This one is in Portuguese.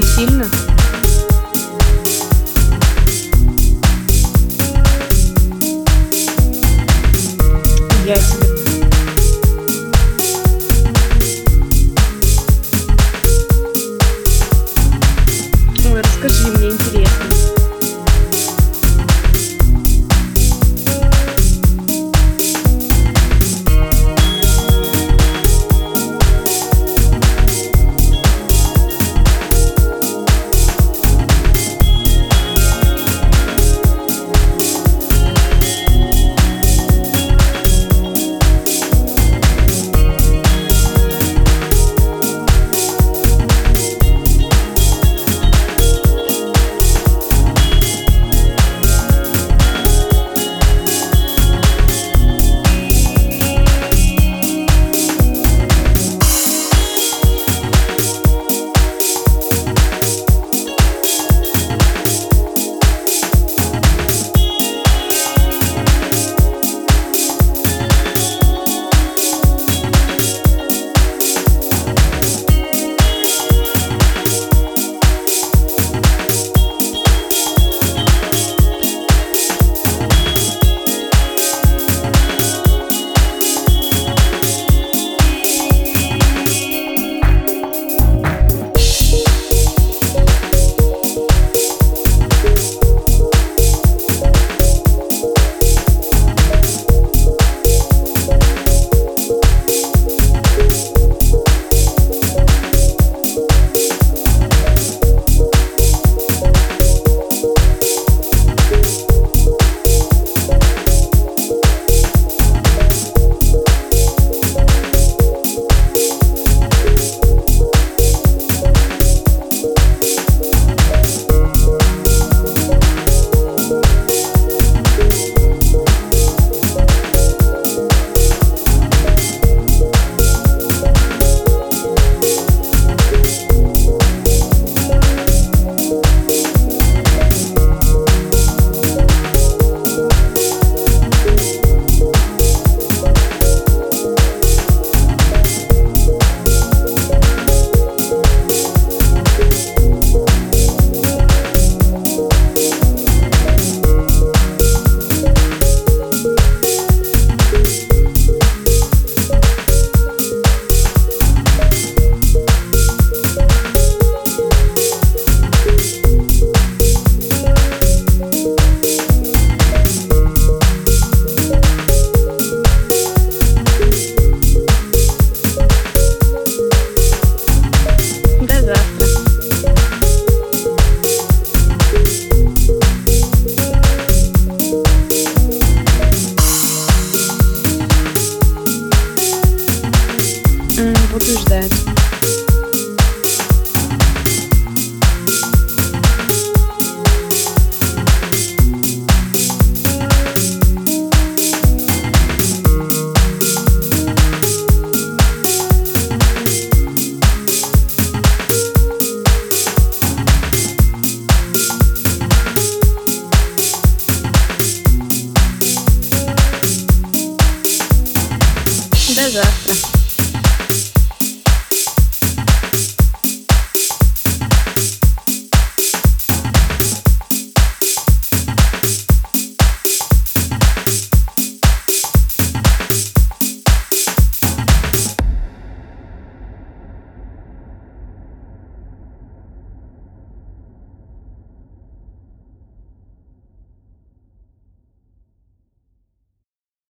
сильно? um novo dos desastre.